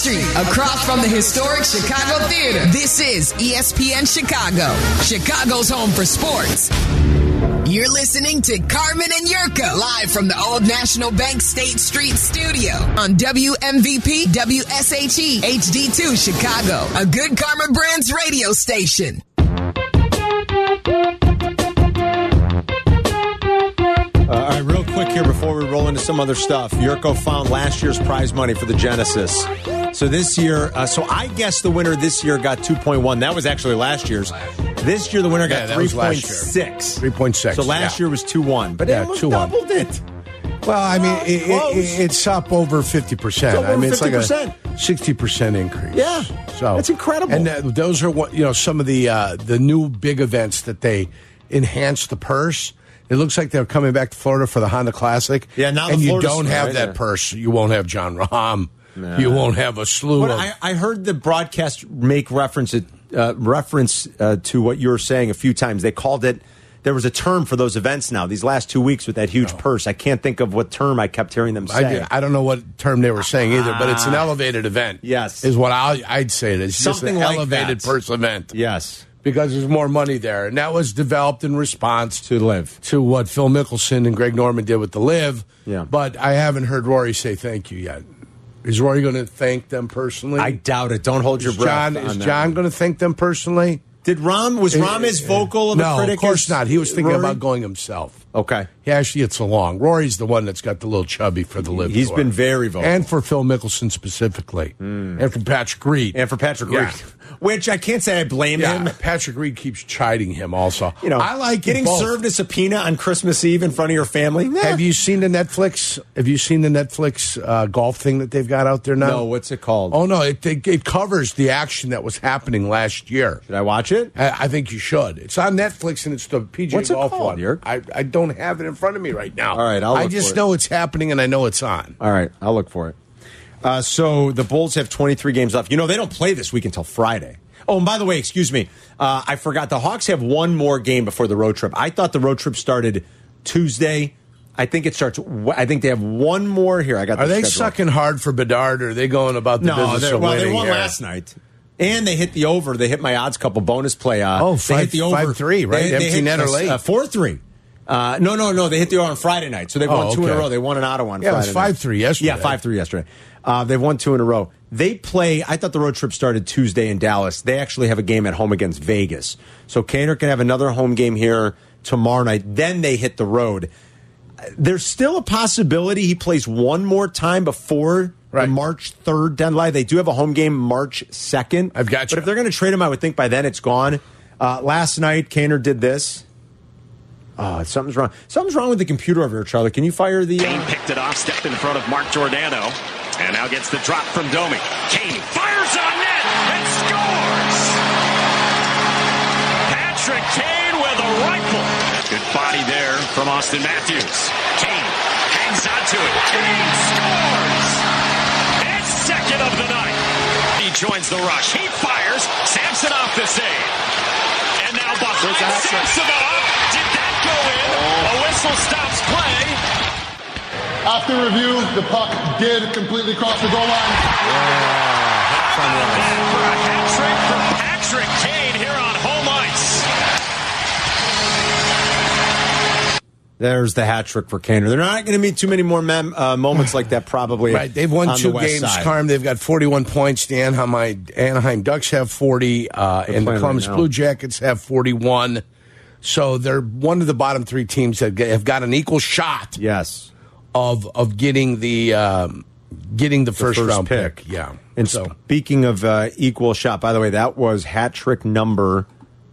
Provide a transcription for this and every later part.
Street, across from the historic Chicago Theater. This is ESPN Chicago, Chicago's home for sports. You're listening to Carmen and Yurko live from the Old National Bank State Street studio on WMVP WSHE HD2 Chicago, a good Karma Brands radio station. Uh, all right, real quick here before we roll into some other stuff. Yurko found last year's prize money for the Genesis. So this year, uh, so I guess the winner this year got 2.1. That was actually last year's. This year, the winner got that was last year. 3.6. 3.6, So last yeah. year was 2 1. But Yeah, it almost 2-1. doubled it. Well, I mean, it, it, it's up over 50%. over I mean, it's like a 60% increase. Yeah. So That's incredible. And uh, those are what, you know, some of the uh, the new big events that they enhance the purse. It looks like they're coming back to Florida for the Honda Classic. Yeah, now the and you Florida don't have right? that Yeah. purse. You won't have Jon Rahm. You won't have a slew But of. I, I heard the broadcast make reference uh, reference uh, to what you were saying a few times. They called it. There was a term for those events now. These last two weeks with that huge purse, I can't think of what term I kept hearing them I, say. do- I don't know what term they were saying either, but it's an elevated event. Ah. Yes. is what I, I'd say. It is just Something an like elevated that. purse event. yes, because there's more money there. And that was developed in response to LIV. to what Phil Mickelson and Greg Norman did with the LIV. Yeah. But I haven't heard Rory say thank you yet. Is Rory going to thank them personally? I doubt it. Don't hold your is breath. Jon, on is that Jon going to thank them personally? Did Rahm was eh, Rahm as eh, vocal of no, a critic? of course as not. He was thinking Rory? about going himself. Okay. He actually gets along. Rory's the one that's got the little chubby for the LIV. He's tour. been very vocal. And for Phil Mickelson specifically, and for Patrick Reed, And for Patrick Yeah. Reed, which I can't say I blame Yeah, him. Patrick Reed keeps chiding him. Also, You know, I like getting served a subpoena on Christmas Eve in front of your family. Nah. Have you seen the Netflix? Have you seen the Netflix uh, golf thing that they've got out there now? No, what's it called? Oh no, it, it it covers the action that was happening last year. Should I watch it? I, I think you should. It's on Netflix and it's the PGA What's it Golf called, one. I, I don't have it in front of me right now. All right, I'll I look just for it. know it's happening and I know it's on. All right, I'll look for it. Uh, so the Bulls have 23 games left. You know, they don't play this week until Friday. Oh, and by the way, excuse me, uh, I forgot. The Hawks have one more game before the road trip. I thought the road trip started Tuesday. I think it starts. I think they have one more here. I got. Are the they schedule. sucking hard for Bedard? Or are they going about the No, business they're- of well, they won here? last night. And they hit the over. They hit my odds couple bonus play. Uh, Oh, they hit the over five three, right? They, Empty hit, net or late? Uh, four three. Uh, no, no, no. They hit the over on Friday night, so they've Oh, won two in a row. They won an Ottawa on Yeah, it Friday. was night. 5-3 yesterday. Yeah, five three yesterday. Uh, they've won two in a row. They play. I thought the road trip started Tuesday in Dallas. They actually have a game at home against Vegas. So Kaner can have another home game here tomorrow night. Then they hit the road. There's still a possibility he plays one more time before Right. the March 3rd deadline. They do have a home game March 2nd. I've got you. But if they're going to trade him, I would think by then it's gone. Uh, last night, Kaner did this. Oh, something's wrong. Something's wrong with the computer over here, Charlie. Can you fire the. Kane Uh, picked it off, stepped in front of Mark Giordano, and now gets the drop from Domi. Kane fires on net and scores! Patrick Kane with a rifle. Good body there from Auston Matthews. Kane hangs on to it. Kane scores! His second of the night. He joins the rush. He fires. Samsonov the save. And now behind Did that go in? A whistle stops play. After review, the puck did completely cross the goal line. For a hat trick for Patrick Kane There's the hat trick for Kaner. They're not going to be too many more mem- uh, moments like that, probably. Right, they've won on the two games. side. Carm, they've got forty-one points. The Anaheim, Anaheim Ducks have forty, uh, and the Columbus right. Blue Jackets have forty-one. So they're one of the bottom three teams that have got an equal shot Yes. of of getting the um, getting the, first, first round pick. pick. Yeah, And so speaking of uh, equal shot, by the way, that was hat trick number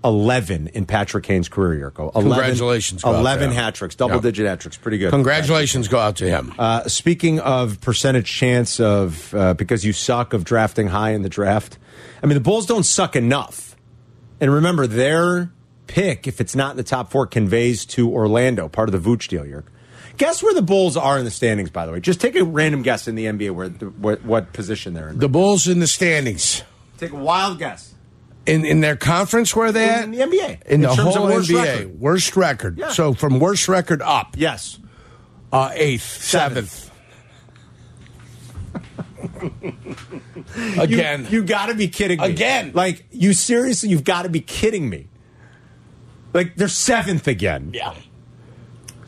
11 in Patrick Kane's career, Yurko. 11, Congratulations go out to 11 hat tricks, double digit hat tricks. Pretty good. congratulations go out to him. Uh, speaking of percentage chance of uh, because you suck of drafting high in the draft, I mean the Bulls don't suck enough. And remember, their pick, if it's not in the top four, conveys to Orlando, part of the Vooch deal. Yerk. Guess where the Bulls are in the standings, by the way. Just take a random guess in the NBA where what, what position they're in. the Bulls in the standings Take a wild guess. In in their conference where they at In the NBA. in, the terms whole of worst NBA record. worst record. Yeah. So from worst record up, Yes. uh, eighth, Seventh. seventh. Again. You, you got to be kidding me. Again. Like, you seriously, you've got to be kidding me. Like, they're seventh again. yeah.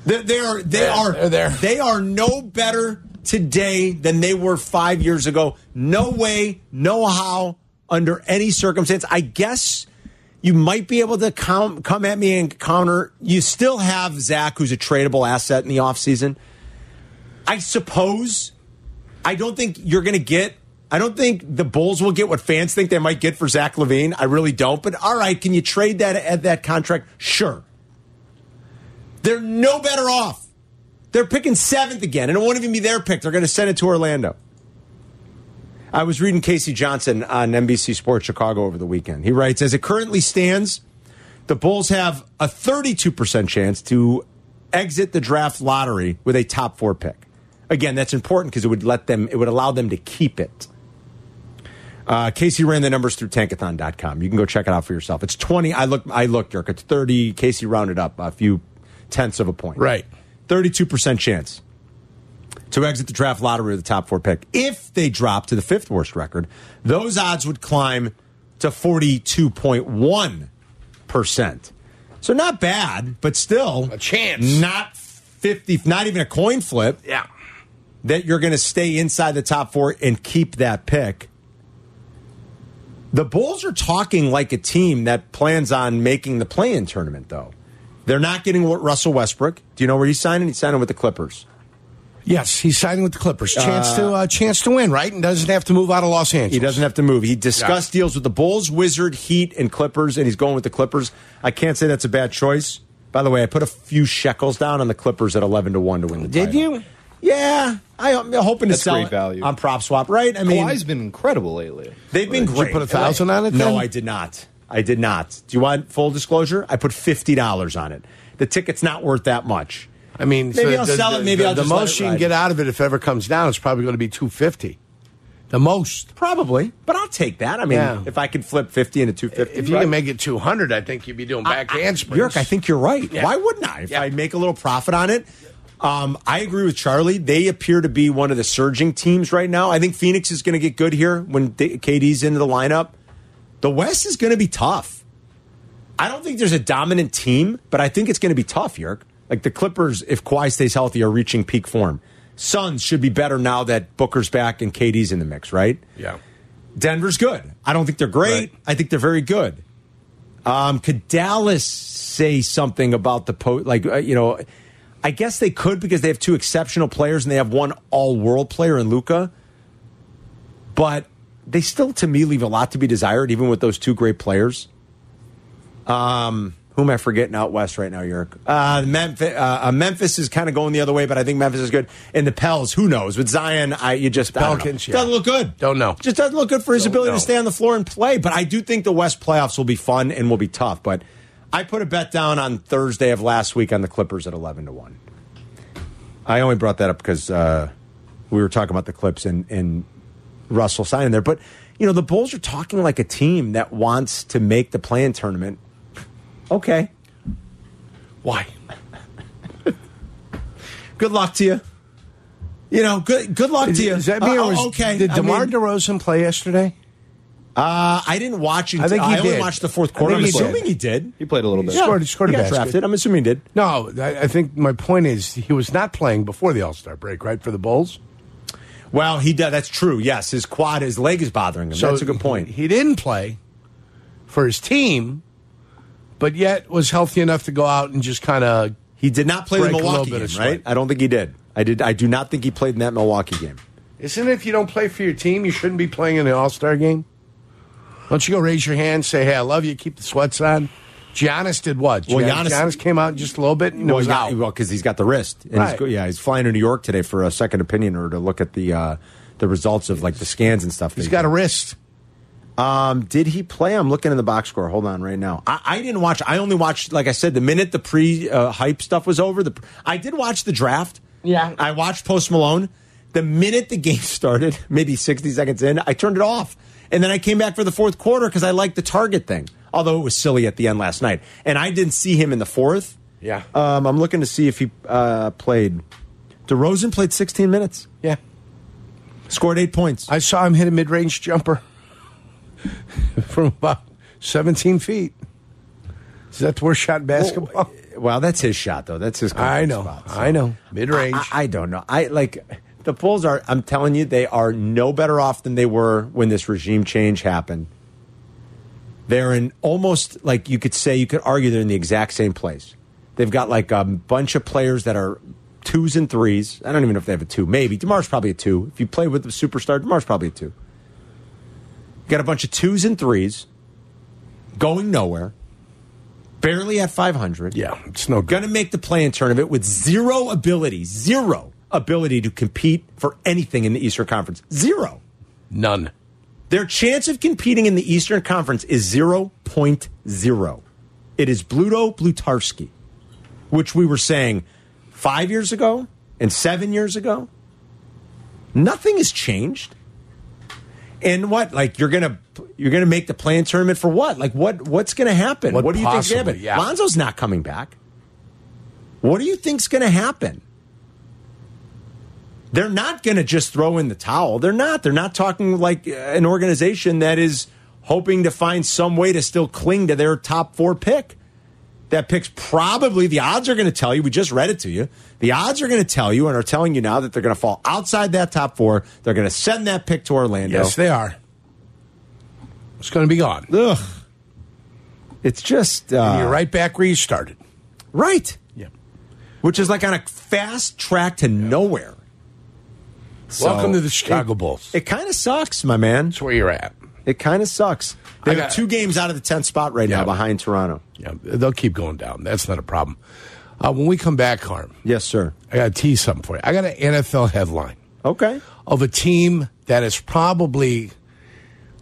They, they are. They Yeah, are. there. They are no better today than they were five years ago. No way, no how, under any circumstance. I guess you might be able to come come at me and counter. You still have Zach, who's a tradable asset in the offseason. I suppose. I don't think you're going to get. I don't think the Bulls will get what fans think they might get for Zach LaVine. I really don't. But all right, can you trade that at that contract? Sure. They're no better off. They're picking seventh again, and it won't even be their pick. They're going to send it to Orlando. I was reading K.C. Johnson on NBC Sports Chicago over the weekend. He writes, as it currently stands, the Bulls have a 32% chance to exit the draft lottery with a top four pick. Again, that's important because it would let them, it would allow them to keep it. Uh, K.C. ran the numbers through tankathon.com. You can go check it out for yourself. It's 20. I look, I looked, Dirk. It's 30. K.C. rounded up a few tenths of a point. Right. 32% chance to exit the draft lottery with the top four pick. If they drop to the fifth worst record, those odds would climb to 42.1%. So not bad, but still A chance. Not 50, not even a coin flip Yeah. that you're going to stay inside the top four and keep that pick. The Bulls are talking like a team that plans on making the play in tournament, though. They're not getting what Russell Westbrook. Do you know where he's signing? He's signing with the Clippers. Yes, he's signing with the Clippers. Chance to uh, chance to win, right? And doesn't have to move out of Los Angeles. He doesn't have to move. He discussed deals with the Bulls, Wizard, Heat, and Clippers, and he's going with the Clippers. I can't say that's a bad choice. By the way, I put a few shekels down on the Clippers at eleven to one to win the Did title. you? Yeah, I, am hoping to That's sell great value. on prop swap. Right? I mean, Kawhi's been incredible lately. They've been Did you great. put a thousand on it, No, then? I did not. I did not. Do you want full disclosure? I put fifty dollars on it. The ticket's not worth that much. I mean, Maybe the- I'll the- sell it, maybe the, I'll the most you can get out of it if it ever comes down is probably going to be two fifty. The most. Probably, but I'll take that. I mean, Yeah. if I can flip fifty into two fifty, If you can make it two hundred, I think you'd be doing back handsprings. Yerk, I think you're right. Yeah. Why wouldn't I? If Yeah. I make a little profit on it, um, I agree with Charlie. They appear to be one of the surging teams right now. I think Phoenix is going to get good here when KD's into the lineup. The West is going to be tough. I don't think there's a dominant team, but I think it's going to be tough, Yerk. Like the Clippers, if Kawhi stays healthy, are reaching peak form. Suns should be better now that Booker's back and KD's in the mix, right? Yeah. Denver's good. I don't think they're great. Right. I think they're very good. Um, could Dallas say something about the post? like uh, you know? I guess they could because they have two exceptional players and they have one all-world player in Luka. But they still, to me, leave a lot to be desired, even with those two great players. Um, who am I forgetting out west right now, Yerk? Uh, Memphis, uh, uh, Memphis is kind of going the other way, but I think Memphis is good. And the Pels, who knows? With Zion, I you just I don't know. Pelicans, yeah. doesn't look good. Don't know. Just doesn't look good for his Don't ability know. to stay on the floor and play. But I do think the West playoffs will be fun and will be tough. But I put a bet down on Thursday of last week on the Clippers at eleven to one. I only brought that up because uh, we were talking about the Clips and, and Russell signing there. But you know, the Bulls are talking like a team that wants to make the play-in tournament. Okay, Why? good luck to you. You know, good good luck to you. Does that mean Uh, it was, okay? Did I DeMar mean, DeRozan play yesterday? Uh, I didn't watch it. I think he only did. watched the fourth quarter. I'm assuming he did. He played a little bit. Yeah. Scored- scored a he got basket. drafted. I'm assuming he did. No, I, I think my point is he was not playing before the All Star break, right? For the Bulls. Well, he did. That's true. Yes, his quad, his leg is bothering him. that's a good point. He, he didn't play for his team, but yet was healthy enough to go out and just kind of. He did not play the Break a Milwaukee game, right? I don't think he did. I did. I do not think he played in that Milwaukee game. Isn't it if you don't play for your team, you shouldn't be playing in the All Star game? Why Don't you go raise your hand, say, "Hey, I love you," keep the sweats on. Giannis did what? Well, Giannis- Giannis came out just a little bit and well, was yeah, out. well, because he's got the wrist. And Right. he's, yeah, he's flying to New York today for a second opinion or to look at the uh, the results of like the scans and stuff. He's that got a wrist. Um, did he play? I'm looking in the box score. Hold on, right now. I, I didn't watch. I only watched, like I said, the minute the pre uh, hype stuff was over. The I did watch the draft. Yeah. I watched Post Malone. The minute the game started, maybe 60 seconds in, I turned it off, and then I came back for the fourth quarter because I liked the target thing. Although it was silly at the end last night, and I didn't see him in the fourth. Yeah. Um, I'm looking to see if he uh, played. DeRozan played 16 minutes. Yeah. Scored eight points. I saw him hit a mid range jumper from about 17 feet. Is that the worst shot in basketball? Well, that's his shot though. That's his. I know. spot, so. I know. Mid range. I, I don't know. I like the Bulls are. I'm telling you, they are no better off than they were when this regime change happened. They're in almost like you could say you could argue they're in the exact same place. They've got like a bunch of players that are twos and threes. I don't even know if they have a two. Maybe Demar's probably a two. If you play with the superstar, Demar's probably a two. Got a bunch of twos and threes going nowhere, barely at 500 yeah, it's no good. going to make the play-in tournament with zero ability, zero ability to compete for anything in the Eastern Conference. Zero. None. Their chance of competing in the Eastern Conference is 0.0. It is Bluto Blutarsky, which we were saying five years ago and seven years ago. Nothing has changed. And what? Like you're gonna you're gonna make the play-in tournament for what? Like what? What's gonna happen? What What, do you think's gonna happen? yeah. Lonzo's not coming back. What do you think's gonna happen? They're not going to just throw in the towel. They're not. They're not talking like uh, an organization that is hoping to find some way to still cling to their top four pick. That pick's probably the odds are going to tell you. We just read it to you. The odds are going to tell you and are telling you now that they're going to fall outside that top four. They're going to send that pick to Orlando. Yes, they are. It's going to be gone. Ugh. It's just uh, You're right back where you started. right, Yeah. which is like on a fast track to nowhere. So, Welcome to the Chicago it- Bulls. It kind of sucks, my man. That's where you're at. It kind of sucks. They're got- two games out of the 10th spot right Yeah. now behind Toronto. Yeah, they'll keep going down. That's not a problem. Uh, when we come back, Harm, Yes, sir. I got to tease something for you. I got an NFL headline Okay. of a team that is probably,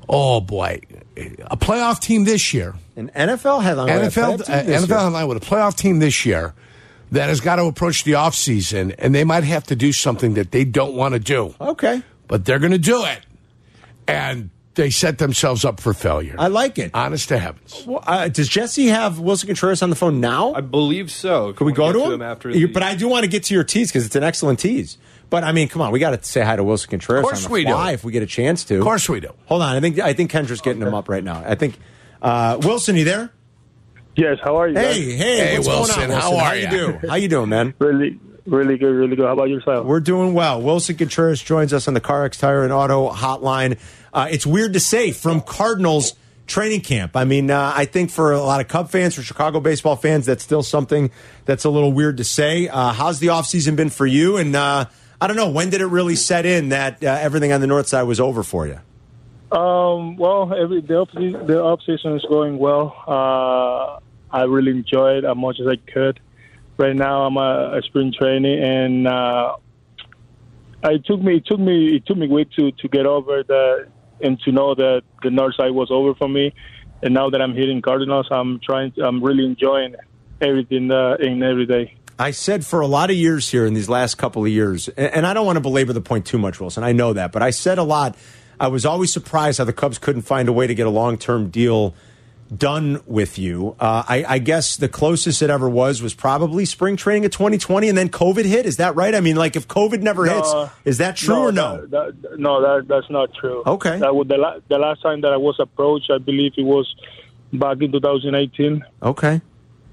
oh boy, a playoff team this year. An NFL headline. NFL, NFL, uh, NFL headline with a playoff team this year that has got to approach the offseason, and they might have to do something that they don't want to do, Okay. but they're going to do it. And they set themselves up for failure. I like it. Honest to heavens. Well, uh, does Jesse have Willson Contreras on the phone now? I believe so. Can we go to him? after? You- the- but I do want to get to your tease because it's an excellent tease. But I mean, come on, we got to say hi to Willson Contreras Of course on the we do. fly if we get a chance to. Of course we do. Hold on, I think I think Kendra's getting him up right now. I think uh, Willson, you there? Yes, how are you? Hey, guys? hey, Hey, what's Willson, going on? how Willson? are you ya? do? How you doing, man? Really, really good, really good. How about yourself? We're doing well. Willson Contreras joins us on the CarX Tire and Auto Hotline. Uh, it's weird to say from Cardinals training camp. I mean, uh, I think for a lot of Cub fans, for Chicago baseball fans, that's still something that's a little weird to say. Uh, how's the offseason been for you? And uh, I don't know, when did it really set in that uh, everything on the north side was over for you? Um, well, every the off the off season is going well. Uh, I really enjoy it as much as I could. Right now, I'm a, a spring training, and uh, it took me it took me it took me a to to get over that and to know that the north side was over for me. And now that I'm hitting Cardinals, I'm trying. To, I'm really enjoying everything uh, in every day. I said for a lot of years here in these last couple of years, and I don't want to belabor the point too much, Willson. I know that, but I said a lot. I was always surprised how the Cubs couldn't find a way to get a long term deal done with you. Uh, I, I guess the closest it ever was was probably spring training of 2020, and then COVID hit. Is that right? I mean, like if COVID never hits, is that true or no? That, that, no, that, that's not true. Okay. That was the, la- the last time that I was approached, I believe it was back in 2018, Okay.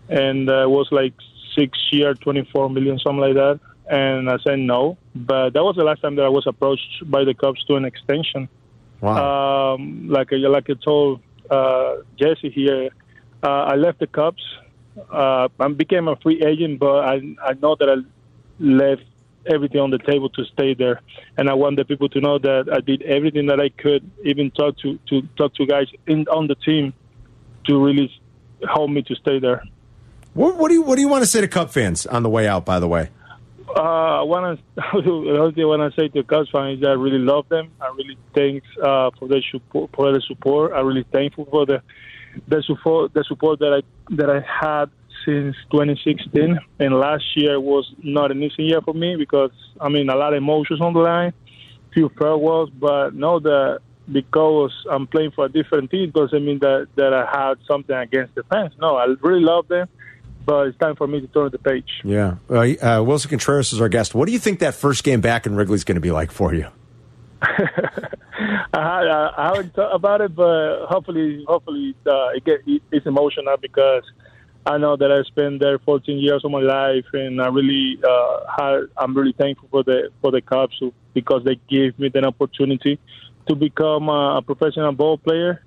and uh, it was like six year, 24 million, something like that. And I said no, but that was the last time that I was approached by the Cubs to an extension. Wow. Um, like like I told uh, Jesse here, uh, I left the Cubs. Uh, I became a free agent, but I I know that I left everything on the table to stay there, and I want the people to know that I did everything that I could, even talk to to talk to guys in on the team to really help me to stay there. what, what do you What do you want to say to Cub fans on the way out? By the way. Uh, I want to when I say to Cubs fans that I really love them. I really thanks uh, for their support. For their support, I'm really thankful for the the support the support that I that I had since 2016. And last year was not an easy year for me because I mean a lot of emotions on the line, few farewells, but know that because I'm playing for a different team doesn't mean that that I had something against the fans. No, I really love them. But it's time for me to turn the page. Yeah. Uh, uh, Willson Contreras is our guest. What do you think that first game back in Wrigley is going to be like for you? I, I haven't thought about it, but hopefully, hopefully uh, it get it's emotional because I know that I spent there 14 years of my life, and I really uh, had, I'm really thankful for the for the Cubs because they gave me the opportunity to become a professional ball player.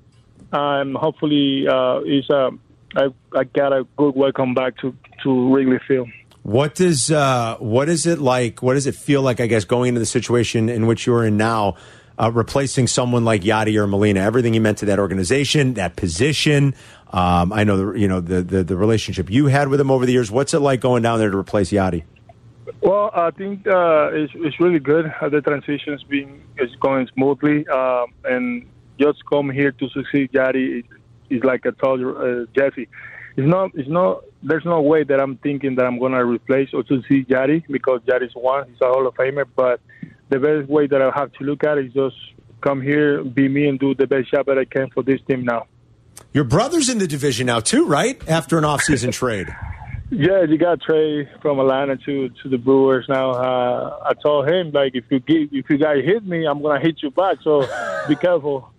And hopefully, uh, is a I, I got a good welcome back to to Wrigley Field. What does uh, what is it like? What does it feel like? I guess going into the situation in which you're in now, uh, replacing someone like Yadi or Molina, everything he meant to that organization, that position. Um, I know the you know the, the, the relationship you had with him over the years. What's it like going down there to replace Yadi? Well, I think uh, it's, it's really good. The transition is being is going smoothly, um, and just come here to succeed Yadi is, is like I told uh, Jesse it's not it's not there's no way that I'm thinking that I'm gonna replace or to see Yadi because Yadi's one, he's a Hall of Famer. But the best way that I have to look at it is just come here, be me, and do the best job that I can for this team now. Your brother's in the division now too, right? After an offseason trade. Yeah, you got Trey from Atlanta to to the Brewers. Now uh, I told him like if you get, if you guys hit me, I'm gonna hit you back. So be careful.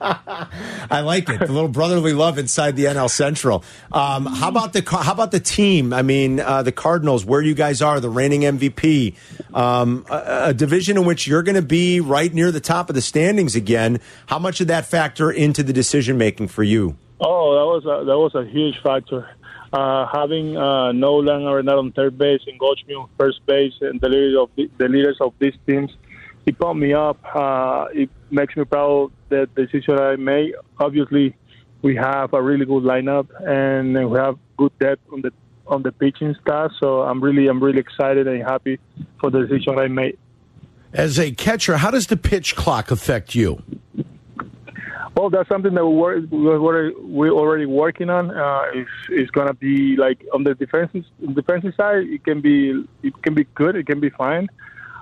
I like it. The little brotherly love inside the NL Central. Um, how about the how about the team? I mean, uh, the Cardinals, where you guys are, the reigning MVP, um, a, a, division in which you're going to be right near the top of the standings again. How much did that factor into the decision making for you? Oh, that was a, that was a huge factor. Uh, having uh, Nolan Arenado on third base and Goldschmidt on first base, and the leaders of the, the leaders of these teams it pumped me up. Uh, it makes me proud the decision I made. Obviously, we have a really good lineup and we have good depth on the on the pitching staff. So I'm really I'm really excited and happy for the decision I made. As a catcher, how does the pitch clock affect you? Well, that's something that we're, we're, we're already working on. Uh, it's, it's going to be like on the defensive defensive side, it can be it can be good, it can be fine.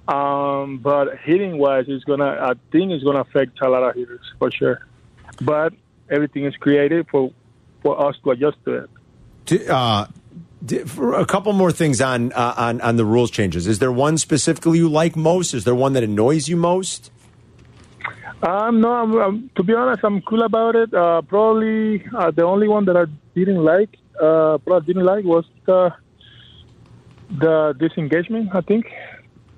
Um, but hitting wise, it's gonna. I think it's gonna affect a lot of hitters for sure. But everything is created for for us to adjust to it. Uh, a couple more things on uh, on on the rules changes. Is there one specifically you like most? Is there one that annoys you most? Um, no, I'm, I'm, to be honest, I'm cool about it. Uh, probably uh, the only one that I didn't like, uh, probably didn't like was the the disengagement. I think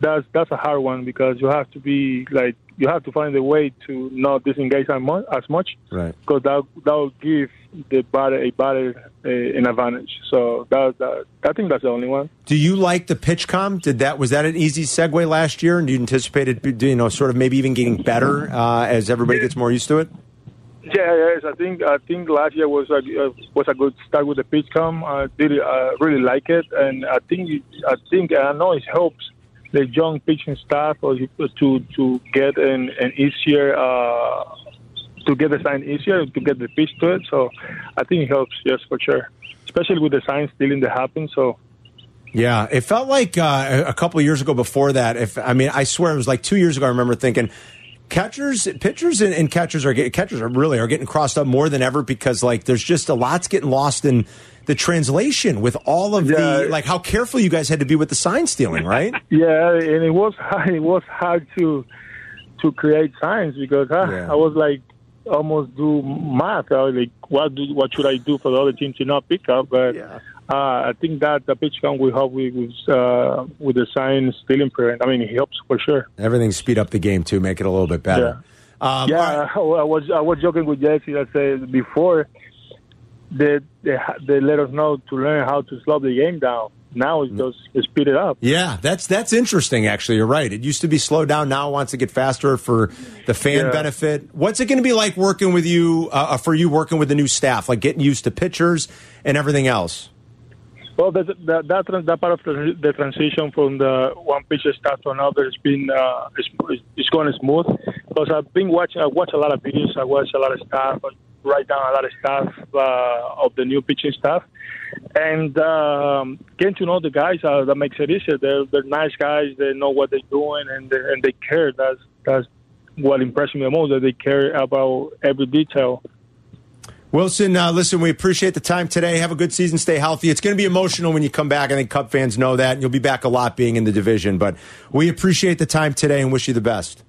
that's that's a hard one because you have to be like you have to find a way to not disengage as much, right? Because that that will give the batter a batter a, an advantage. So that, that I think that's the only one. Do you like the PitchCom? Did that was that an easy segue last year, and do you anticipate it? You know, sort of maybe even getting better uh, as everybody gets more used to it. Yeah, yes, I think I think last year was a uh, was a good start with the PitchCom. I did uh, really like it, and I think I think I know it helps the young pitching staff or to to get an, an easier uh, to get the sign easier to get the pitch to it. So I think it helps, yes, for sure, especially with the signs still in the happen. So. Yeah, it felt like uh, a couple years ago. Before that, if I mean, I swear it was like two years ago. I remember thinking, catchers, pitchers, and, and catchers are getting, catchers are really are getting crossed up more than ever because like there's just a lot's getting lost in the translation with all of yeah. the like how careful you guys had to be with the sign stealing, right? yeah, and it was hard, it was hard to to create signs because huh, yeah. I was like almost do math. I was like, what do what should I do for the other team to not pick up? But yeah. uh, I think that the PitchCom will help with with, uh, with the sign stealing prevent. I mean, it helps for sure. Everything speed up the game too, make it a little bit better. Yeah, um, yeah. Right. I was I was joking with Jesse. I said before they, they they let us know to learn how to slow the game down. Now it's just speed it up. Yeah, that's that's interesting. Actually, you're right. It used to be slowed down. Now it wants to get faster for the fan yeah. benefit. What's it going to be like working with you uh, uh, for you working with the new staff, like getting used to pitchers and everything else? Well, that, that, that, that part of the, the, transition from the one pitcher staff to another has been uh, it's, it's going smooth because I've been watching. I watch a lot of videos. I watch a lot of stuff write down a lot of stuff uh, of the new pitching staff, and um, getting to know the guys uh, that makes it easier. They're, they're nice guys. They know what they're doing, and they, and they care. That's that's what impressed me the most. That they care about every detail. Willson, uh, listen, we appreciate the time today. Have a good season. Stay healthy. It's going to be emotional when you come back. I think Cub fans know that. And you'll be back a lot being in the division. But we appreciate the time today and wish you the best.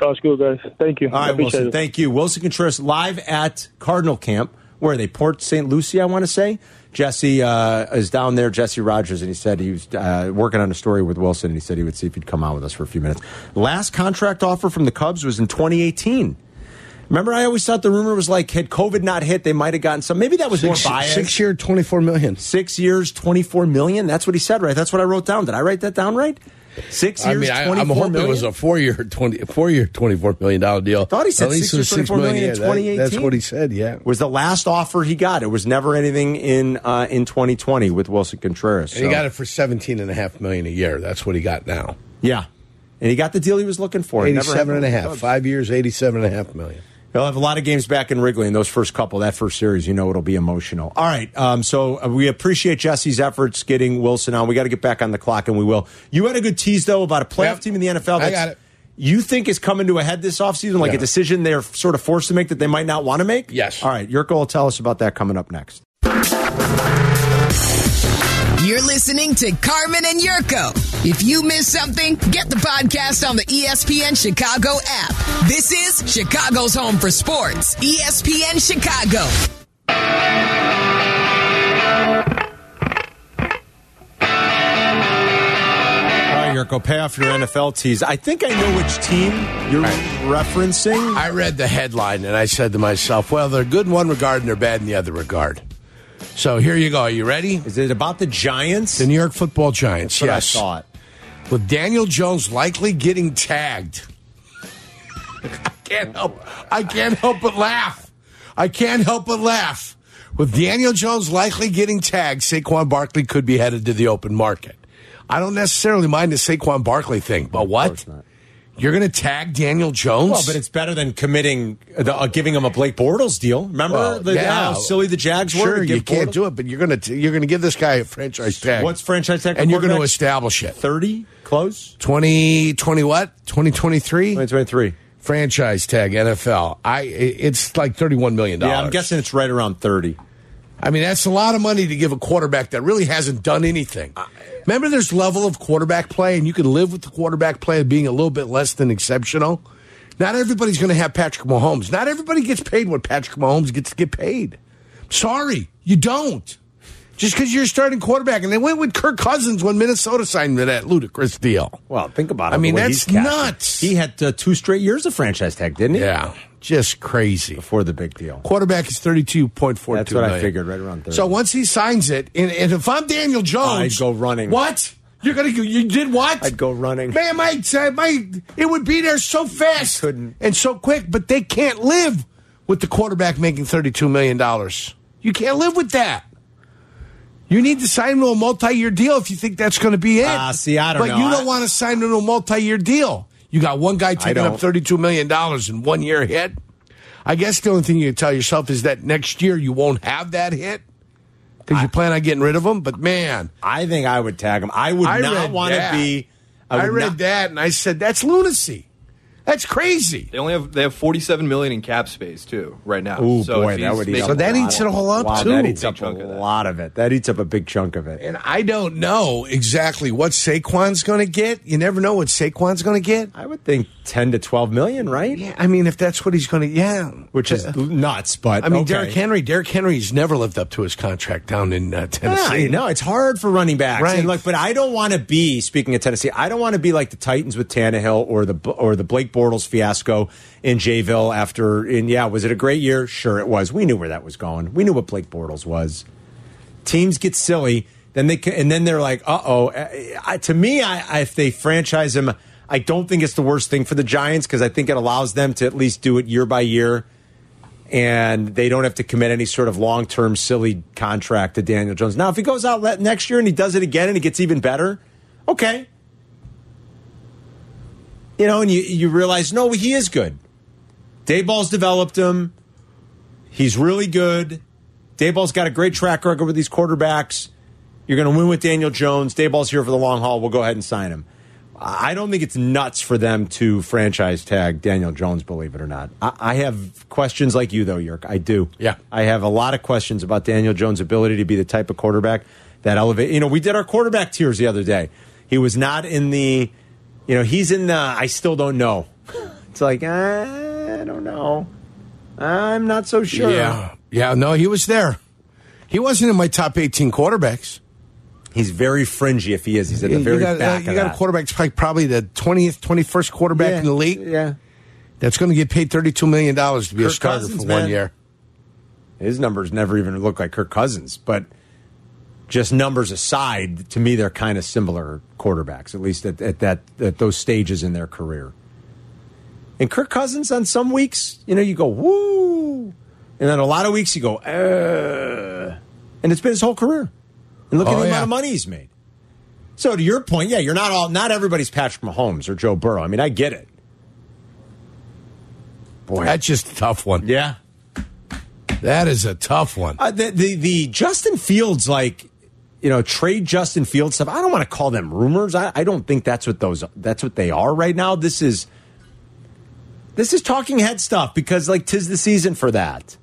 Sounds good, guys. Thank you. All right, Willson. it. Thank you. Willson Contreras live at Cardinal Camp. Where are they? Port St. Lucie, I want to say. Jesse uh, is down there, Jesse Rogers, and he said he was uh, working on a story with Willson, and he said he would see if he'd come on with us for a few minutes. Last contract offer from the Cubs was in 2018. Remember, I always thought the rumor was like, had COVID not hit, they might have gotten some. Maybe that was Six, more biased. six year, twenty four million. Six years, 24 million. That's what he said, right? That's what I wrote down. Did I write that down right? Six I years, mean, I, 24 I'm hoping million? it was a four year, twenty four year, twenty four million dollar deal. Thought he said six it was years, 24 million in yeah, that- 2018. that's what he said. Yeah, was the last offer he got. It was never anything in uh, in 2020 with Willson Contreras. and he got it for seventeen and a half million a year. That's what he got now. Yeah. And he got the deal he was looking for. He never Eighty-seven and a half. Five years, eighty-seven and a half million. He'll have a lot of games back in Wrigley in those first couple, that first series. You know it'll be emotional. All right. Um, so uh, we appreciate Jesse's efforts getting Willson on. We got to get back on the clock, and we will. You had a good tease, though, about a playoff Yep. team in the NFL. I got it. You think is coming to a head this offseason, like a decision they're sort of forced to make that they might not want to make? Yes. All right. Yurko will tell us about that coming up next. You're listening to Carmen and Yurko. If you missed something, get the podcast on the ESPN Chicago app. This is Chicago's home for sports. ESPN Chicago. All right, Yurko, pay off your NFL tease. I think I know which team you're referencing. I read the headline and I said to myself, "Well, they're good in one regard and they're bad in the other regard." So here you go. Are you ready? Is it about the Giants? The New York Football Giants. Yes. I thought. with Daniel Jones likely getting tagged. I can't help I can't help but laugh. I can't help but laugh. With Daniel Jones likely getting tagged, Saquon Barkley could be headed to the open market. I don't necessarily mind the Saquon Barkley thing, but what? You're going to tag Daniel Jones? Well, but it's better than committing, the, uh, giving him a Blake Bortles deal. Remember Well, the, how silly the Jags were? Sure, to give you can't do it, but you're going to you're going to give this guy a franchise tag. What's franchise tag? and you're going to establish it. 30? Close? 2020 what? 2023? 2023. franchise tag NFL. I it's like thirty one million dollars. Yeah, I'm guessing it's right around 30. I mean, that's a lot of money to give a quarterback that really hasn't done anything. Remember, there's level of quarterback play, and you can live with the quarterback play being a little bit less than exceptional. Not everybody's going to have Patrick Mahomes. Not everybody gets paid what Patrick Mahomes gets to get paid. Sorry, you don't. Just because you're starting quarterback, and they went with Kirk Cousins when Minnesota signed that ludicrous deal. Well, think about it. I mean, that's he's cashed it. nuts. He had uh, two straight years of franchise tag, didn't he? Yeah, just crazy. Before the big deal. Quarterback is thirty-two point four. That's what I figured, right around 30. So once he signs it, and, and if I'm Daniel Jones, I'd go running. What? You're gonna go? You did what? I'd go running. Man, my, my it would be there so fast couldn't. and so quick, but they can't live with the quarterback making thirty-two million dollars. You can't live with that. You need to sign him to a multi-year deal if you think that's going to be it. Ah, see, I don't but know. you I- don't want to sign him to a multi-year deal. You got one guy taking up thirty-two million dollars in one year hit. I guess the only thing you can tell yourself is that next year you won't have that hit because you plan on getting rid of him. But man, I think I would tag him. I would I not want to be. I, would read not- that and I said that's lunacy. That's crazy. They only have they have 47 million in cap space too right now. Oh so boy, that would eat So that eats it all up, wow, too. That eats up a of lot of it. That eats up a big chunk of it. And I don't know exactly what Saquon's going to get. You never know what Saquon's going to get. I would think ten to twelve million, right? Yeah, I mean, if that's what he's going to, yeah. Which is nuts, but I mean, okay. Derrick Henry. Derrick Henry's never lived up to his contract down in uh, Yeah, Tennessee. no, it's hard for running backs. Right. And look, but I don't want to be. Speaking of Tennessee, I don't want to be like the Titans with Tannehill or the or the Blake Bortles fiasco in Jayville. After, and yeah, was it a great year? Sure, it was. We knew where that was going. We knew what Blake Bortles was. Teams get silly, then they and then they're like, uh oh. To me, I, if they franchise him, I don't think it's the worst thing for the Giants because I think it allows them to at least do it year by year and they don't have to commit any sort of long term silly contract to Daniel Jones. Now, if he goes out next year and he does it again and he gets even better, okay. You know, and you, you realize, no, he is good. Daboll's developed him. He's really good. Daboll's got a great track record with these quarterbacks. You're going to win with Daniel Jones. Daboll's here for the long haul. We'll go ahead and sign him. I don't think it's nuts for them to franchise tag Daniel Jones, believe it or not. I, I have questions like you, though, Yerk. I do. Yeah. I have a lot of questions about Daniel Jones' ability to be the type of quarterback that elevate. You know, we did our quarterback tiers the other day. He was not in the, you know, he's in the, I still don't know it's like I don't know. I'm not so sure. Yeah, yeah. No, he was there. He wasn't in my top 18 quarterbacks. He's very fringy if he is. He's at the very you got, uh, you got that. a quarterback like probably the 20th, 21st quarterback Yeah, in the league Yeah. that's going to get paid $32 million to be a starter Cousins, for man. one year. His numbers never even look like Kirk Cousins, but just numbers aside, to me, they're kind of similar quarterbacks, at least at, at that at those stages in their career. And Kirk Cousins, on some weeks, you know, you go woo, and then a lot of weeks you go, uh, and it's been his whole career. And look at Oh, the yeah. amount of money he's made. So to your point, yeah, you're not all not everybody's Patrick Mahomes or Joe Burrow. I mean, I get it. Boy, That's just a tough one. yeah, That is a tough one. uh, the, the the Justin Fields like you know trade Justin Fields stuff. I don't want to call them rumors. I, I don't think that's what those that's what they are right now. This is this is talking head stuff because like tis the season for that.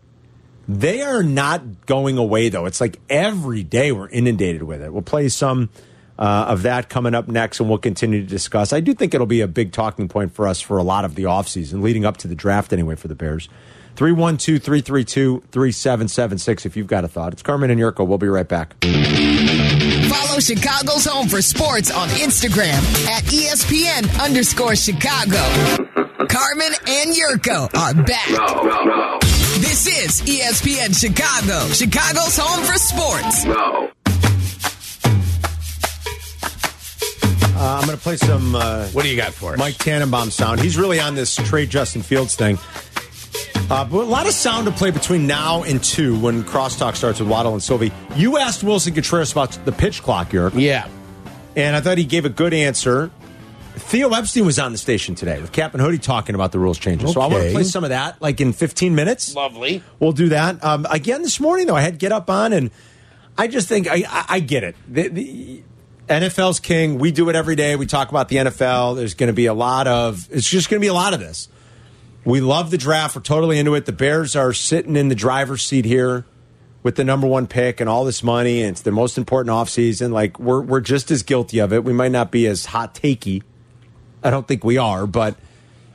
They are not going away though. It's like every day we're inundated with it. We'll play some uh, of that coming up next, and we'll continue to discuss. I do think it'll be a big talking point for us for a lot of the offseason, leading up to the draft anyway for the Bears. 312 332 3776 if you've got a thought. It's Carmen and Yurko. We'll be right back. Follow Chicago's Home for Sports on Instagram at ESPN underscore Chicago. Carmen and Yurko are back. No, no. This is ESPN Chicago, Chicago's Home for Sports. Uh, I'm going to play some uh, What do you got for us? Mike Tannenbaum sound. He's really on this trade Justin Fields thing. Uh, but a lot of sound to play between now and two when crosstalk starts with Waddle and Silvy. You asked Willson Contreras about the pitch clock, Yerk, Yeah. and I thought he gave a good answer. Theo Epstein was on the station today with Cap and Hoodie talking about the rules changes. So I want to play some of that, like in 15 minutes. Lovely. We'll do that. Um, again this morning, though, I had Get Up on, and I just think I, I, I get it. The, the NFL's king. We do it every day. We talk about the NFL. There's going to be a lot of. It's just going to be a lot of this. We love the draft. We're totally into it. The Bears are sitting in the driver's seat here with the number one pick and all this money, and it's the most important offseason. Like we're we're just as guilty of it. We might not be as hot takey. I don't think we are, but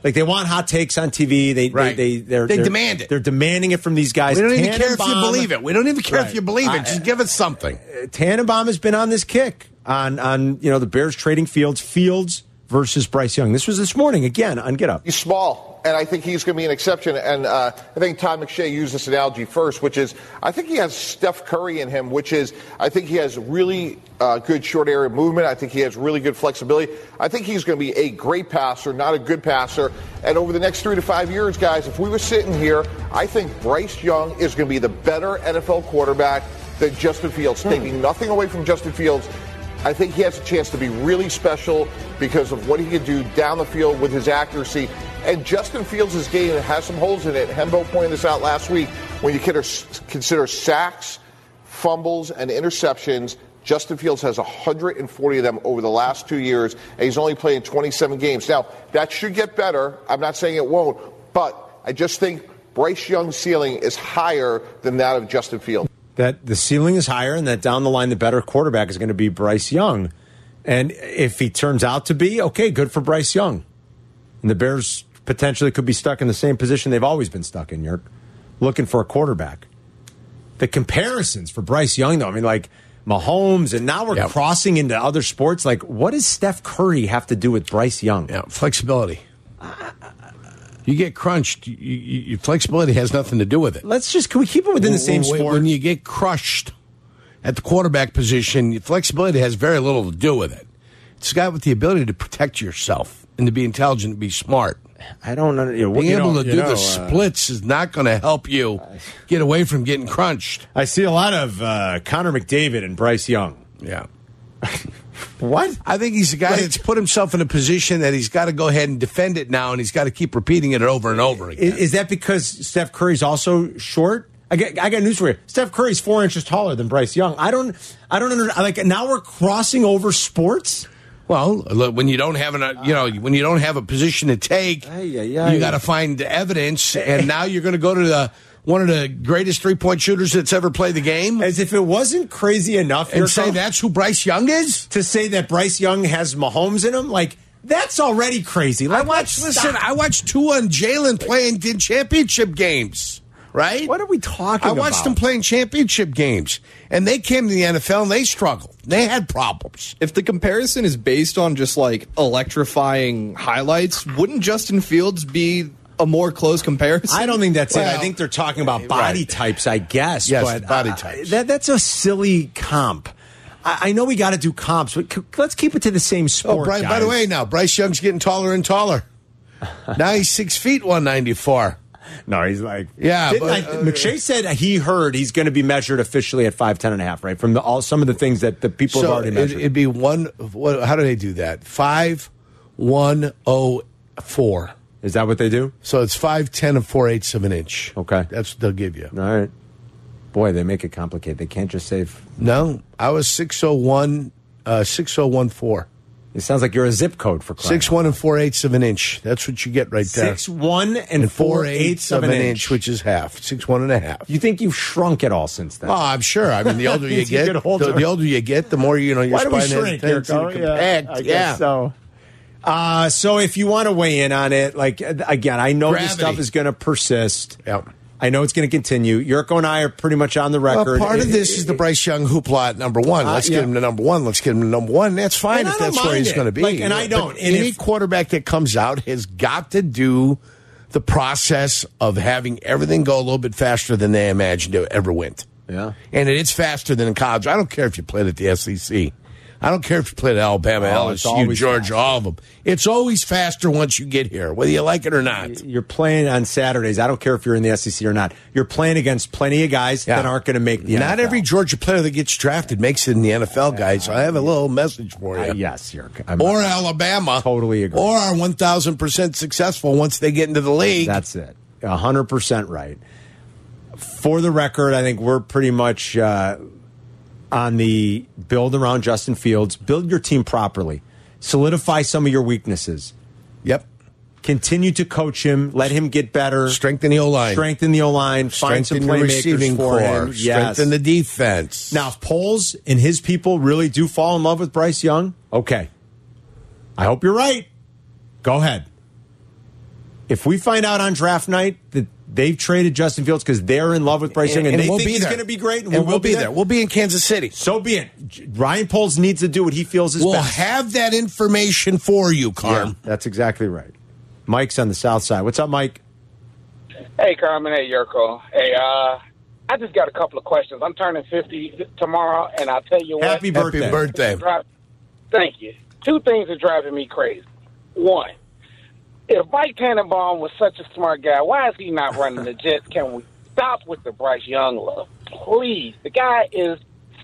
like they want hot takes on TV. They Right. they they they're, They they're- demand it. They're demanding it from these guys. We don't even care if you believe it. We don't even care Right. if you believe it. I- Just give us something. Tannenbaum has been on this kick on on you know the Bears trading Fields, Fields versus Bryce Young. This was this morning again on Get Up. He's small, and I think he's going to be an exception. And uh, I think Todd McShay used this analogy first, which is I think he has Steph Curry in him, which is I think he has really uh, good short area movement. I think he has really good flexibility. I think he's going to be a great passer, not a good passer. And over the next three to five years, guys, if we were sitting here, I think Bryce Young is going to be the better NFL quarterback than Justin Fields. Taking nothing away from Justin Fields. I think he has a chance to be really special because of what he can do down the field with his accuracy. And Justin Fields' game has some holes in it. Hembo pointed this out last week. When you consider, sacks, fumbles, and interceptions, Justin Fields has 140 of them over the last two years, and he's only playing 27 games. Now, that should get better. I'm not saying it won't, but I just think Bryce Young's ceiling is higher than that of Justin Fields. That the ceiling is higher, and that down the line the better quarterback is going to be Bryce Young. And if he turns out to be okay, good for Bryce Young. And the Bears potentially could be stuck in the same position they've always been stuck in. You're looking for a quarterback. The comparisons for Bryce Young, though, I mean, like Mahomes, and now we're crossing into other sports. Like, what does Steph Curry have to do with Bryce Young? Yeah, flexibility. You get crunched. You, you, your flexibility has nothing to do with it. Let's just can we keep it within the same When- sport? When you get crushed at the quarterback position, your flexibility has very little to do with it. It's a guy with the ability to protect yourself and to be intelligent and be smart. I don't know. You know, Being able to do know, the uh, splits is not going to help you get away from getting crunched. I see a lot of uh, Connor McDavid and Bryce Young. Yeah. What? I think he's a guy Wait. that's put himself in a position that he's got to go ahead and defend it now, and he's got to keep repeating it over and over again. Is, is that because Steph Curry's also short? I got, I got news for you. Steph Curry's four inches taller than Bryce Young. I don't, I don't under, like. Now we're crossing over sports. Well, when you don't have an, uh, you know, when you don't have a position to take, you got to find evidence, and now you're going to go to the one of the greatest three point shooters that's ever played the game, As if it wasn't crazy enough, and say that's who Bryce Young is. to say that Bryce Young has Mahomes in him. Like That's already crazy. I Like, watched. Listen. I watched Tua and Jalen playing in championship games. Right? What are we talking about? I watched about? them playing championship games, and they came to the NFL and they struggled. They had problems. If the comparison is based on just like electrifying highlights, wouldn't Justin Fields be a more close comparison? I don't think that's it. I think they're talking about body right. types, I guess. Yes, but body uh, types. That, that's a silly comp. I, I know we got to do comps, but let's keep it to the same Oh, sport. Bryce, by the way, now Bryce Young's getting taller and taller. now he's six feet, one ninety four. No, he's like, Yeah, but, I- uh, McShay said he heard he's going to be measured officially at five ten and a half, right? From the, all some of the things that the people have already it, measured. it'd be one. What, how do they do that? Five, one, oh, four. Is that what they do? So it's five ten and four eighths of an inch. Okay. that's what they'll give you. All right. Boy, they make it complicated. They can't just say. No, I was six oh one, uh, six oh one four. It sounds like you're a zip code for crying Six one and four eighths of an inch. That's what you get right there. Six one and, and four eighths of an inch. which is half. Six one and a half. you think you've shrunk it all since then? Oh, I'm sure. I mean, the older you get, the, the older you get, the more you know your Why do we shrink, a tendency to Yurko? compact. I guess yeah. so. Uh, so if you want to weigh in on it, like again, I know this stuff is going to persist. Yep. I know it's going to continue. Yurko and I are pretty much on the Well, record. part of It- this it- is the Bryce Young hoopla at number one. Uh, Let's yeah. get him to number one. Let's get him to number one. That's fine And if that's where he's going to be. Like, and I don't. And any if- quarterback that comes out has got to do the process of having everything go a little bit faster than they imagined it ever went. Yeah. And it is faster than in college. I don't care if you played at the SEC. I don't care if you played Alabama, Oh, LSU, Georgia, all of them. It's always faster once you get here, whether you like it or not. You're playing on Saturdays. I don't care if you're in the SEC or not. You're playing against plenty of guys Yeah. that aren't going to make the Not NFL. every Georgia player that gets drafted makes it in the NFL, guys. So I have a little message for you. Uh, yes, Yurko. I'm- or Alabama. Totally agree. Or are 1,000% successful once they get into the league. That's it. Hundred percent right. For the record, I think we're pretty much uh, on the build around Justin Fields. Build your team properly. Solidify some of your weaknesses. yep. Continue to coach him. Let him get better. Strengthen the O line. Strengthen the O line. Find some playmakers receiving for core. him. Yes. Strengthen the defense. Now, if Poles and his people really do fall in love with Bryce Young, okay. I hope you're right. Go ahead. If we find out on draft night that they've traded Justin Fields because they're in love with Bryce Young and, they we'll think be he's there. going to be great, and, we'll, be there. We'll be in Kansas City. so be it. Ryan Poles needs to do what he feels is We'll best. have that information for you, Carm. Yeah, that's exactly right. Mike's on the south side. What's up, Mike? Hey, Carmen. Hey, Yurko. Hey, uh, I just got a couple of questions. I'm turning 50 tomorrow, and I'll tell you what. Happy birthday. Happy birthday. Thank you. Two things are driving me crazy. One, if Mike Tannenbaum was such a smart guy, why is he not running the Jets? Can we stop with the Bryce Young love? Please. The guy is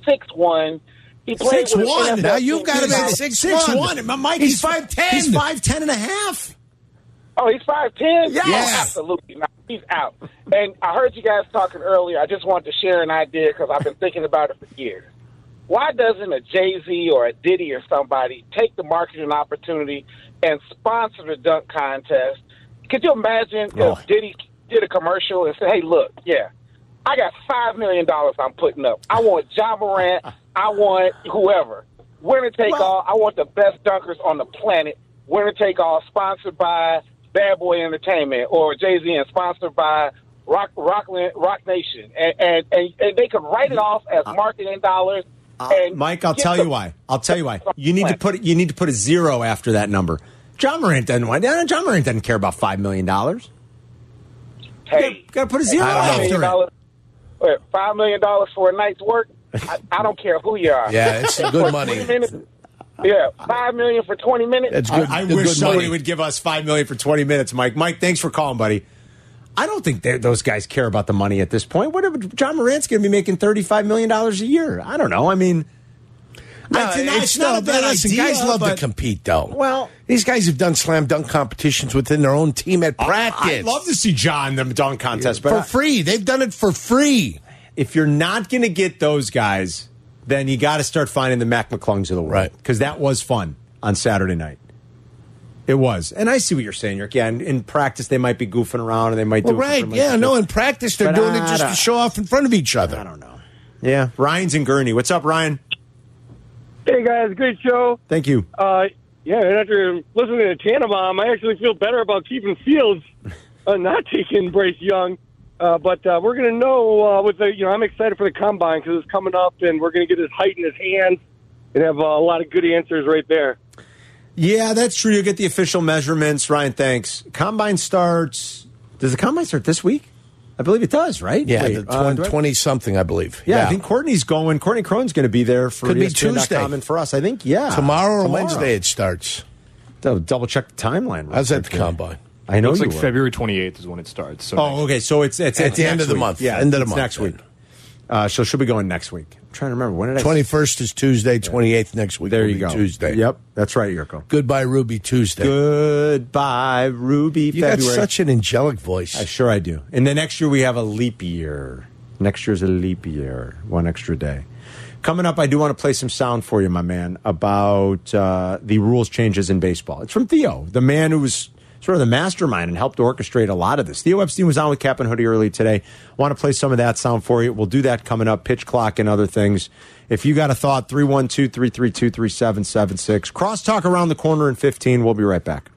six one. He played Six with an one. NFL Now you've team got him for at about- six, Six one. one. My Mike, He's 5'10". He's five ten and a half. Oh, he's five ten. Yes. Oh, absolutely not. He's out. And I heard you guys talking earlier. I just wanted to share an idea because I've been thinking about it for years. Why doesn't a Jay Z or a Diddy or somebody take the marketing opportunity and sponsor the dunk contest? Could you imagine Oh. if Diddy did a commercial and said, "Hey, look, yeah, I got five million dollars I'm putting up. I want Ja Morant. I want whoever. Winner take Well- all. I want the best dunkers on the planet. Winner take all. Sponsored by Bad Boy Entertainment or Jay Z, and sponsored by Rock Rockland Roc Nation. And and, and and they could write it off as uh, marketing dollars. And Uh, Mike, I'll tell the- you why. I'll tell you why. You need to put you need to put a zero after that number. Ja Morant doesn't want. Ja Morant doesn't care about five million dollars. Hey, Got to put a zero I after it. Wait, Five million dollars for a night's work. I, I don't care who you are. Yeah, it's good money. yeah, five million for twenty minutes. It's good. I, I good wish somebody money. would give us five million for twenty minutes, Mike. Mike, thanks for calling, buddy. I don't think those guys care about the money at this point. What if Ja Morant's going to be making thirty-five million dollars a year? I don't know. I mean, No, it's, not, it's not a bad listen, idea. guys love but to compete, though. Well- these guys have done slam dunk competitions within their own team at oh, practice. I'd love to see John the dunk contest, but for I- free. They've done it for free. if you're not going to get those guys, then you got to start finding the Mac McClungs of the world, Right. Because that was fun on Saturday night. It was, and I see what you're saying. Rick. Yeah, in, in practice they might be goofing around and they might Well, do it right. Yeah, else. no, in practice they're But doing it just to show off in front of each other. I don't know. Yeah, Ryan's in Gurnee. What's up, Ryan? Hey guys, great show. Thank you. Uh, Yeah, and after listening to Tannenbaum, I actually feel better about keeping Fields, uh, not taking Bryce Young. Uh, but uh, we're going to know uh, with the, you know, I'm excited for the combine because it's coming up, and we're going to get his height in his hands and have uh, a lot of good answers right there. Yeah, that's true. You get the official measurements. Ryan, thanks. Combine starts. Does the combine start this week? I believe it does, right? Yeah, Wait, the uh, 20, do I- 20 something, I believe. Yeah, I think Courtney's going. Courtney Cronin's going to be there for Could be ESPN.com Tuesday. and for us. I think, yeah. tomorrow or Tomorrow. Wednesday it starts. Double, double check the timeline. real I was at the combine. I know Looks you like were. February 28th is when it starts. So Oh, okay. So it's it's, At the end next of the month. Yeah, End of the it's month, next then. week. Uh, so she'll be going next week. I'm trying to remember when did I? 21st is Tuesday, 28th next week. There you go. Tuesday. Yep, that's right, Yurko. Goodbye, Ruby Tuesday. Goodbye, Ruby. You got such an angelic voice. I sure I do. And then next year we have a leap year. Next year's a leap year, one extra day. Coming up, I do want to play some sound for you, my man, about uh, the rules changes in baseball. It's from Theo, the man who was sort of the mastermind and helped orchestrate a lot of this. Theo Epstein was on with Cap and Hoodie early today. Want to play some of that sound for you. We'll do that coming up, pitch clock and other things. If you got a thought, 312 332 3776. Crosstalk around the corner in 15. We'll be right back.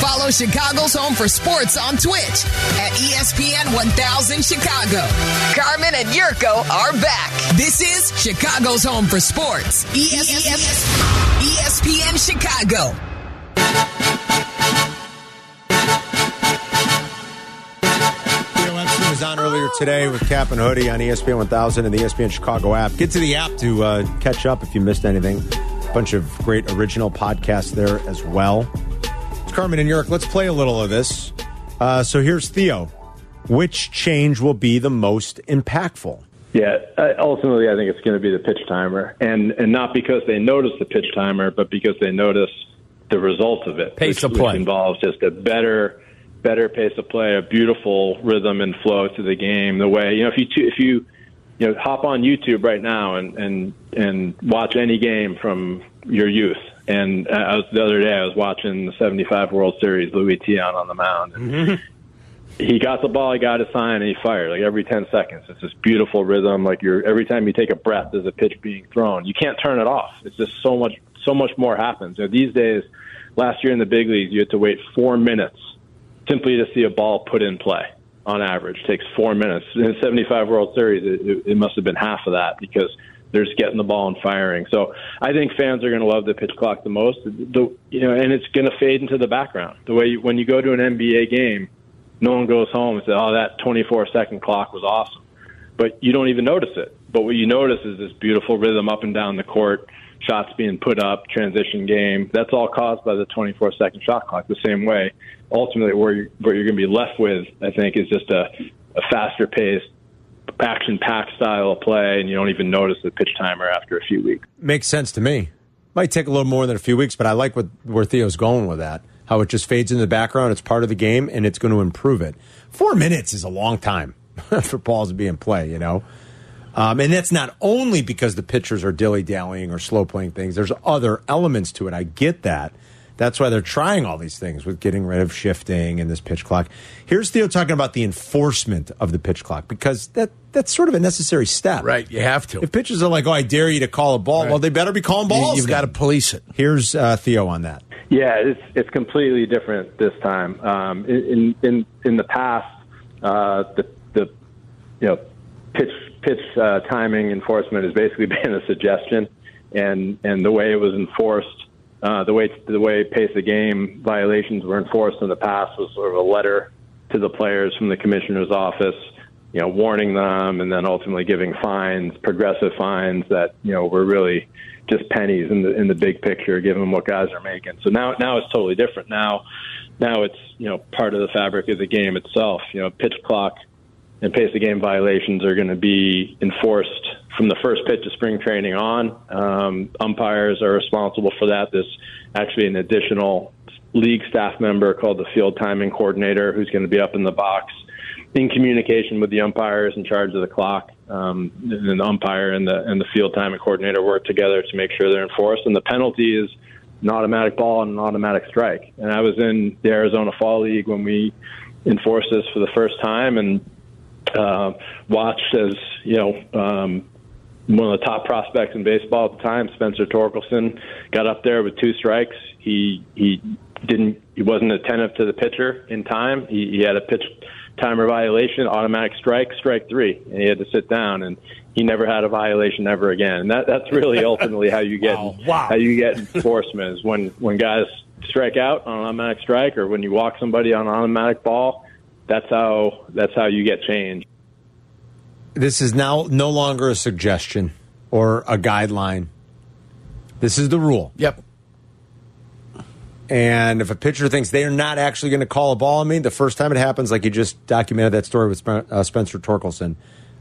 Follow Chicago's Home for Sports on Twitch at ESPN 1000 Chicago. Carmen and Yurko are back. This is Chicago's Home for Sports. E ESPN Chicago. Was on earlier today with Cap and Hoodie on ESPN 1000 and the ESPN Chicago app. Get to the app to uh, catch up if you missed anything. A Bunch of great original podcasts there as well. It's Carmen and York. Let's play a little of this. Uh, so here's Theo. Which change will be the most impactful? Yeah, uh, ultimately, I think it's going to be the pitch timer, and and not because they notice the pitch timer, but because they notice the result of it. Pace which, of play. which involves just a better, better pace of play, a beautiful rhythm and flow to the game. The way you know, if you if you you know hop on YouTube right now and and and watch any game from your youth. And uh, I was, the other day, I was watching the '75 World Series, Luis Tiant on the mound. And he got the ball, he got his sign, and he fired like every 10 seconds. It's this beautiful rhythm. Like you're every time you take a breath, there's a pitch being thrown. You can't turn it off. It's just so much, so much more happens. You know, these days, last year in the big leagues, you had to wait four minutes simply to see a ball put in play. On average, it takes four minutes. In the 75 World Series, it, it, must have been half of that because they're getting the ball and firing. So I think fans are going to love the pitch clock the most. The, you know, and it's going to fade into the background. The way you, when you go to an NBA game no one goes home and says, "Oh, that 24 second clock was awesome," but you don't even notice it. But what you notice is this beautiful rhythm up and down the court, shots being put up, transition game. That's all caused by the 24 second shot clock. The same way, ultimately, where you're, what you're going to be left with, I think, is just a, a faster paced, action packed style of play, and you don't even notice the pitch timer after a few weeks. Makes sense to me. Might take a little more than a few weeks, but I like what where Theo's going with that. How it just fades in the background. It's part of the game, and it's going to improve it. Four minutes is a long time for balls to be in play, you know. Um, and that's not only because the pitchers are dilly dallying or slow playing things. There's other elements to it. I get that. That's why they're trying all these things with getting rid of shifting and this pitch clock. Here's Theo talking about the enforcement of the pitch clock because that that's sort of a necessary step. Right, you have to. If pitchers are like, "Oh, I dare you to call a ball," well, they better be calling balls. You've got to police it. Here's uh, Theo on that. Yeah, it's it's completely different this time. Um, in in in the past, uh, the the you know pitch pitch uh, timing enforcement has basically been a suggestion, and and the way it was enforced, uh, the way the way pace of game violations were enforced in the past was sort of a letter to the players from the commissioner's office, you know, warning them, and then ultimately giving fines, progressive fines that you know were really just pennies in the in the big picture, given what guys are making. So now now it's totally different. Now now it's you know part of the fabric of the game itself. You know, pitch clock and pace of game violations are going to be enforced from the first pitch of spring training on. Um, umpires are responsible for that. There's actually an additional league staff member called the field timing coordinator who's going to be up in the box in communication with the umpires in charge of the clock. Um, and the umpire and the and the field timing coordinator work together to make sure they're enforced. And the penalty is an automatic ball and an automatic strike. And I was in the Arizona Fall League when we enforced this for the first time, and uh, watched as you know um, one of the top prospects in baseball at the time, Spencer Torkelson, got up there with two strikes. He he didn't he wasn't attentive to the pitcher in time. He, he had a pitch timer violation, automatic strike, strike three, and he had to sit down. And he never had a violation ever again. And that that's really ultimately how you get Wow. how you get enforcement is when when guys strike out on an automatic strike or when you walk somebody on an automatic ball. That's how that's how you get change. This is now no longer a suggestion or a guideline. This is the rule. Yep. And if a pitcher thinks they are not actually going to call a ball on me, the first time it happens, like you just documented that story with uh, Spencer Torkelson,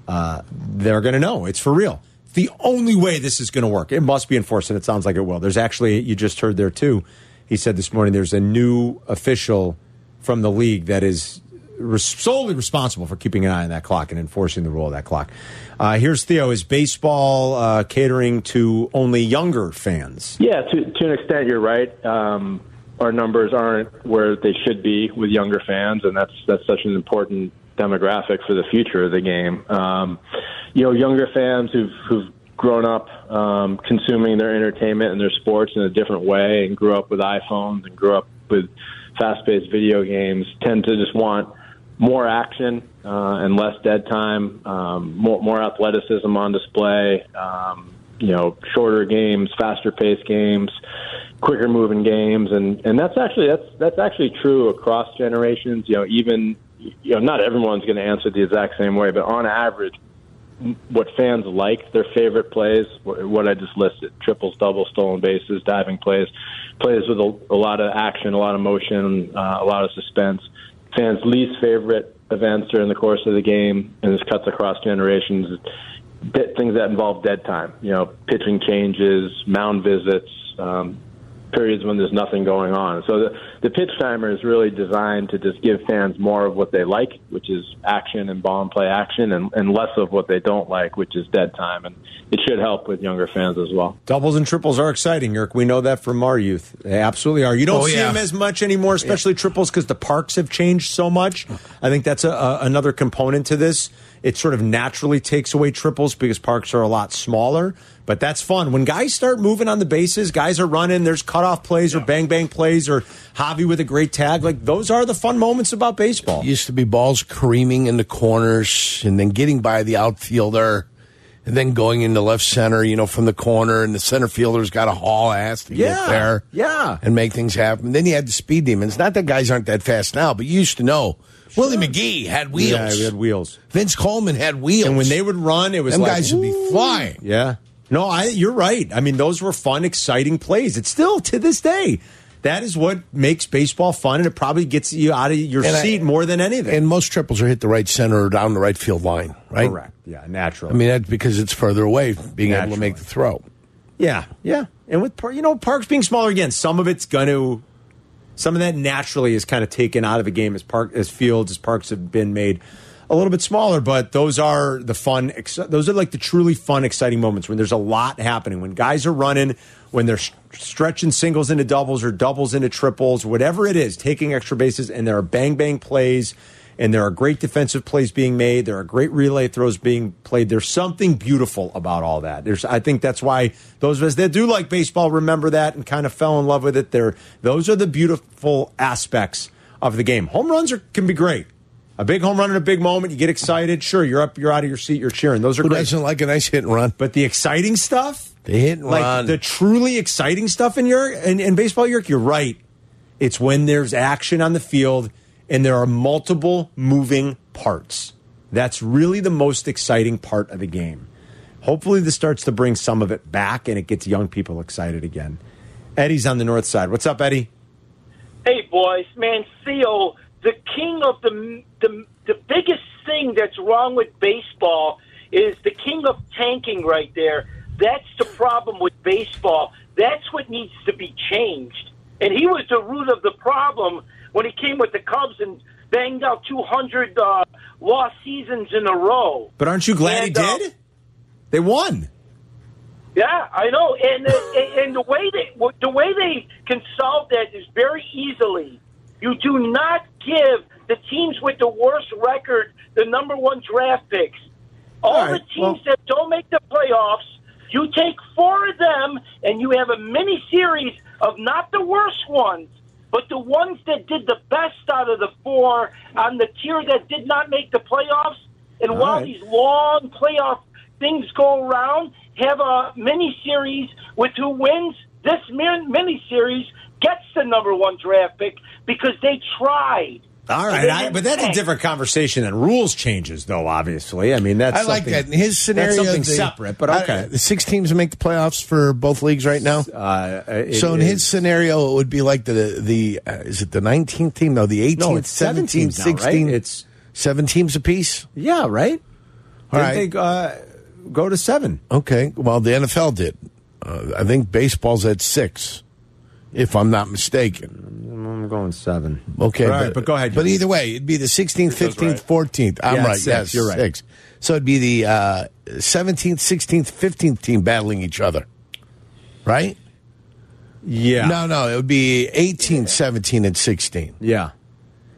uh, they're going to know it's for real. It's the only way this is going to work. It must be enforced, and it sounds like it will. There's actually, you just heard there too, he said this morning, there's a new official from the league that is res- solely responsible for keeping an eye on that clock and enforcing the rule of that clock. Uh, here's Theo. Is baseball uh, catering to only younger fans? Yeah, to to an extent, you're right. Um, our numbers aren't where they should be with younger fans, and that's that's such an important demographic for the future of the game. Um, you know, younger fans who've who've grown up um, consuming their entertainment and their sports in a different way, and grew up with iPhones and grew up with fast-paced video games, tend to just want more action uh, and less dead time, um, more, more athleticism on display. Um, you know, shorter games, faster paced games, quicker moving games, and and that's actually that's that's actually true across generations. You know, even you know, not everyone's going to answer the exact same way, but on average, what fans like, their favorite plays, what I just listed, triples, doubles, stolen bases, diving plays, plays with a, a lot of action, a lot of motion, uh, a lot of suspense. Fans' least favorite events during the course of the game, and this cuts across generations, bit things that involve dead time, you know, pitching changes, mound visits, um, periods when there's nothing going on. So the, the pitch timer is really designed to just give fans more of what they like, which is action and ball and play action, and, and less of what they don't like, which is dead time. And it should help with younger fans as well. Doubles and triples are exciting, Yerk. We know that from our youth. They absolutely are. You don't Oh, see yeah. them as much anymore, especially triples, because the parks have changed so much. I think that's a, a, another component to this. It sort of naturally takes away triples because parks are a lot smaller. But that's fun. When guys start moving on the bases, guys are running, there's cutoff plays or bang bang plays or Javi with a great tag. Like those are the fun moments about baseball. Used to be balls creaming in the corners and then getting by the outfielder and then going into left center, you know, from the corner, and the center fielder's got to haul ass to Yeah, get there. yeah. And make things happen. Then you had the speed demons. Not that guys aren't that fast now, but you used to know. Willie McGee had wheels. Yeah, we had wheels. Vince Coleman had wheels. And when they would run, it was Them like, guys would be flying. Yeah. No, I you're right. I mean, those were fun, exciting plays. It's still to this day. That is what makes baseball fun, and it probably gets you out of your And I- seat more than anything. And most triples are hit the right center or down the right field line, right? Correct. Yeah, naturally. I mean, that's because it's further away, being able to make the throw. yeah, yeah. And with you know parks being smaller again, some of it's going to, some of that naturally is kind of taken out of a game as park as fields as parks have been made a little bit smaller. But those are the fun. Those are like the truly fun, exciting moments when there's a lot happening. When guys are running, when they're st- stretching singles into doubles or doubles into triples, whatever it is, taking extra bases, and there are bang bang plays. And there are great defensive plays being made. There are great relay throws being played. There's something beautiful about all that. There's, I think that's why those of us that do like baseball remember that and kind of fell in love with it. There, those are the beautiful aspects of the game. Home runs are, can be great. A big home run in a big moment, you get excited. Sure, you're up, you're out of your seat, you're cheering. Those are Who great. doesn't like a nice hit and run? But the exciting stuff, The hit and like run. the truly exciting stuff in your in, in baseball, York, you're right. It's when there's action on the field and there are multiple moving parts. That's really the most exciting part of the game. Hopefully, this starts to bring some of it back and it gets young people excited again. Eddie's on the north side. What's up, Eddie? Hey, boys, man, Theo, the king of the the the biggest thing that's wrong with baseball is the king of tanking right there. That's the problem with baseball. That's what needs to be changed. And he was the root of the problem when he came with the Cubs and banged out 200 uh, lost seasons in a row. But aren't you glad And, he uh, did? They won. Yeah, I know, and uh, and the way they the way they can solve that is very easily. You do not give the teams with the worst record the number one draft picks. All All right, the teams that don't make the playoffs, you take four of them, and you have a mini series of not the worst ones, but the ones that did the best out of the four on the tier that did not make the playoffs. And while right. these long playoff things go around, have a mini series with who wins. This mini series gets the number one draft pick because they tried. All And right, they I, but that's a different conversation than rules changes, though. Obviously, I mean that's I like that. In his scenario, that's something the- separate. But I- okay, the six teams make the playoffs for both leagues right now. uh, it so in is- his scenario, it would be like the the uh, is it the nineteenth team? No, the eighteenth, No, it's seven 17, teams right? 16. It's- seven teams apiece. yeah, right. All Didn't right. they uh, go to seven? Okay. Well, the NFL did. Uh, I think baseball's at six, if I'm not mistaken. I'm going seven. Okay, All right, but go ahead. But either way, it'd be the 16th, 15th, 14th. I'm Yeah, right. six, yes, you're right. Six. So it'd be the uh, 17th, 16th, 15th team battling each other, right? yeah, No, no, it would be 18, 17, and 16. yeah.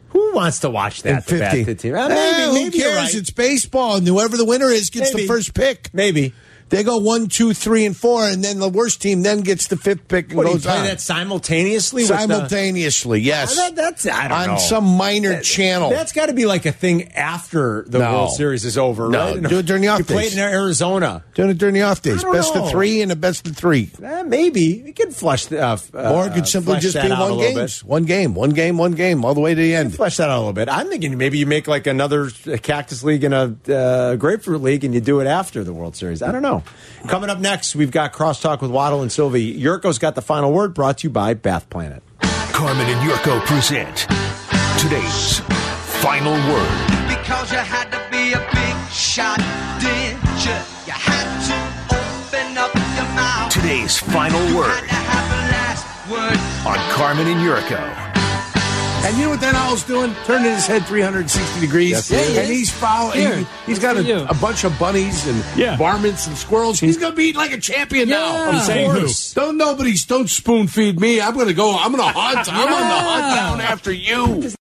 Who wants to watch that? and the bad 50. fit team? Uh, Eh, maybe, who maybe you're cares? right. It's baseball, and whoever the winner is gets Maybe. the first pick. maybe. They go one, two, three, and four, and then the worst team then gets the fifth pick and What goes play on. that simultaneously? with the- Simultaneously, yes. Uh, that- that's I don't on know. some minor channel. That's got to be like a thing after the No. World Series is over, No, right? do it during the off days. You played days. in Arizona. Doing it during the off days. Best know. of three and a best of three. Eh, maybe we could flush the, uh, or it uh, could simply just be one game. One game, one game, one game, all the way to the end. Flesh that out a little bit. I'm thinking maybe you make like another Cactus League and a uh, Grapefruit League, and you do it after the World Series. I don't know. Coming up next, we've got Crosstalk with Waddle and Silvy. Yurko's got the final word. Brought to you by Bath Planet. Carmen and Yurko present today's final word. Because you had to be a big shot, did you? You had to open up your mouth. Today's final word Had to have the last word. on Carmen and Yurko. And you know what that owl's doing? Turning his head 360 degrees. Yes, he is. and he's following. Here, He, has got a, a bunch of bunnies and Yeah. varmints and squirrels. He's going to be eating like a champion now. Yeah. Of I'm saying who? course. Don't nobody's don't spoon feed me. I'm going to go. I'm going to hunt. I'm on the hunt down ah. after you.